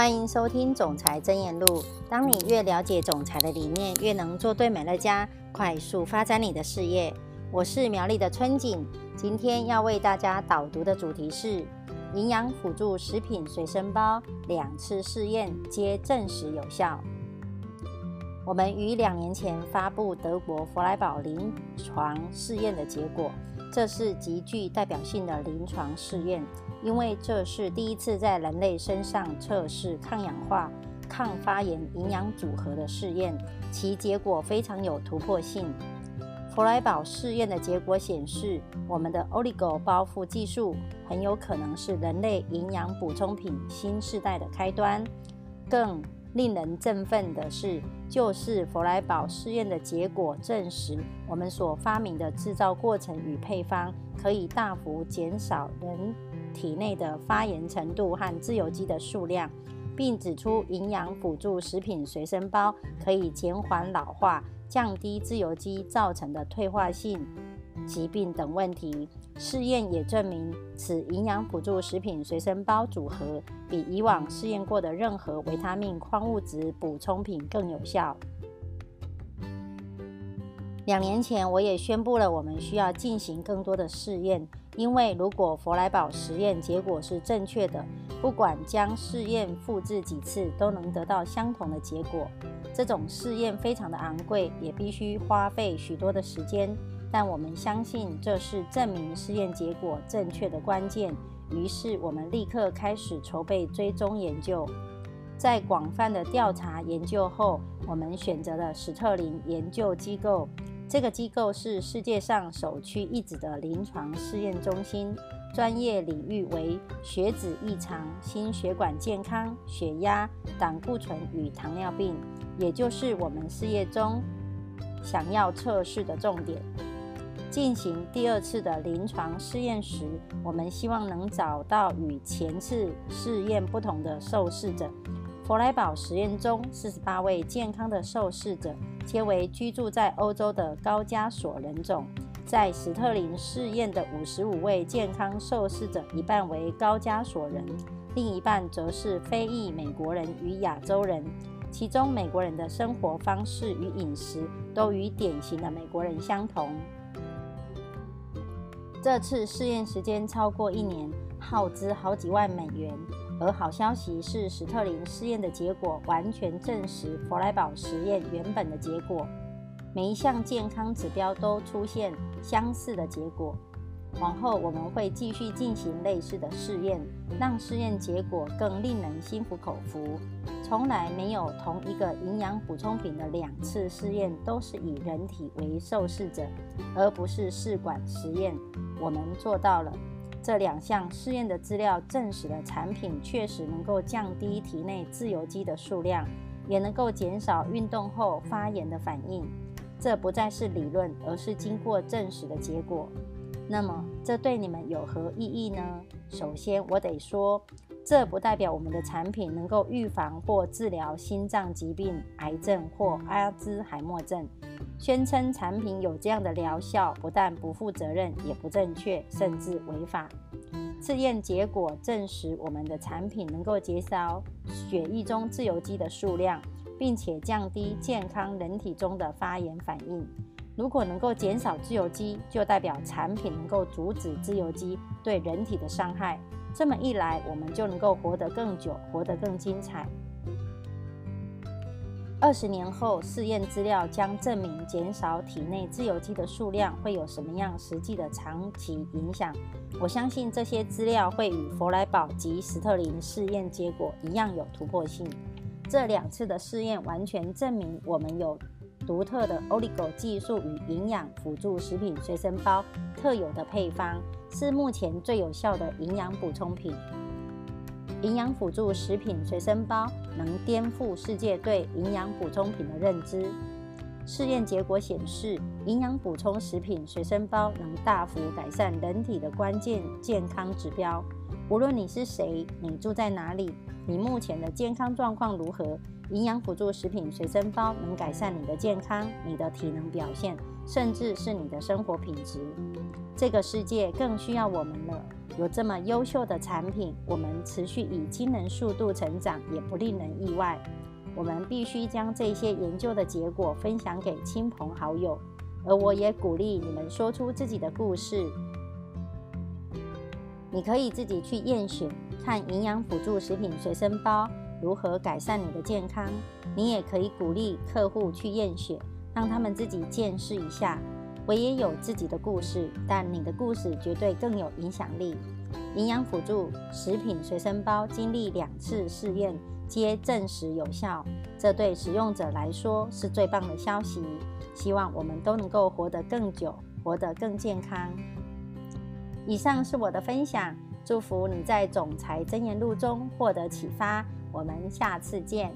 欢迎收听《总裁真言录》。当你越了解总裁的理念，越能做对美乐家，快速发展你的事业。我是苗栗的春景，今天要为大家导读的主题是：营养辅助食品随身包两次试验皆证实有效。我们于两年前发布德国弗莱堡临床试验的结果，这是极具代表性的临床试验。因为这是第一次在人类身上测试抗氧化、抗发炎营养组合的试验，其结果非常有突破性。弗莱堡试验的结果显示，我们的 Oligo 包覆技术很有可能是人类营养补充品新时代的开端。更令人振奋的是，就是弗莱堡试验的结果证实，我们所发明的制造过程与配方可以大幅减少人。体内的发炎程度和自由基的数量，并指出营养辅助食品随身包可以减缓老化、降低自由基造成的退化性疾病等问题。试验也证明，此营养辅助食品随身包组合比以往试验过的任何维他命、矿物质补充品更有效。两年前，我也宣布了，我们需要进行更多的试验。因为如果弗莱堡实验结果是正确的，不管将试验复制几次，都能得到相同的结果。这种试验非常的昂贵，也必须花费许多的时间。但我们相信这是证明试验结果正确的关键。于是我们立刻开始筹备追踪研究。在广泛的调查研究后，我们选择了史特林研究机构。这个机构是世界上首屈一指的临床试验中心，专业领域为血脂异常、心血管健康、血压、胆固醇与糖尿病，也就是我们事业中想要测试的重点。进行第二次的临床试验时，我们希望能找到与前次试验不同的受试者。弗莱堡实验中，四十八位健康的受试者。皆为居住在欧洲的高加索人种，在史特林试验的五十五位健康受试者，一半为高加索人，另一半则是非裔美国人与亚洲人。其中，美国人的生活方式与饮食都与典型的美国人相同。这次试验时间超过一年，耗资好几万美元。而好消息是，史特林试验的结果完全证实弗莱堡实验原本的结果，每一项健康指标都出现相似的结果。往后我们会继续进行类似的试验，让试验结果更令人心服口服。从来没有同一个营养补充品的两次试验都是以人体为受试者，而不是试管实验。我们做到了。这两项试验的资料证实了产品确实能够降低体内自由基的数量，也能够减少运动后发炎的反应。这不再是理论，而是经过证实的结果。那么，这对你们有何意义呢？首先，我得说，这不代表我们的产品能够预防或治疗心脏疾病、癌症或阿兹海默症。宣称产品有这样的疗效，不但不负责任，也不正确，甚至违法。试验结果证实，我们的产品能够减少血液中自由基的数量，并且降低健康人体中的发炎反应。如果能够减少自由基，就代表产品能够阻止自由基对人体的伤害。这么一来，我们就能够活得更久，活得更精彩。二十年后，试验资料将证明减少体内自由基的数量会有什么样实际的长期影响。我相信这些资料会与弗莱堡及斯特林试验结果一样有突破性。这两次的试验完全证明我们有独特的 Oligo 技术与营养辅助食品随身包特有的配方，是目前最有效的营养补充品。营养辅助食品随身包能颠覆世界对营养补充品的认知。试验结果显示，营养补充食品随身包能大幅改善人体的关键健康指标。无论你是谁，你住在哪里，你目前的健康状况如何，营养辅助食品随身包能改善你的健康、你的体能表现，甚至是你的生活品质。这个世界更需要我们了。有这么优秀的产品，我们持续以惊人速度成长，也不令人意外。我们必须将这些研究的结果分享给亲朋好友，而我也鼓励你们说出自己的故事。你可以自己去验血，看营养辅助食品随身包如何改善你的健康。你也可以鼓励客户去验血，让他们自己见识一下。我也有自己的故事，但你的故事绝对更有影响力。营养辅助食品随身包经历两次试验，皆证实有效，这对使用者来说是最棒的消息。希望我们都能够活得更久，活得更健康。以上是我的分享，祝福你在总裁箴言录中获得启发。我们下次见。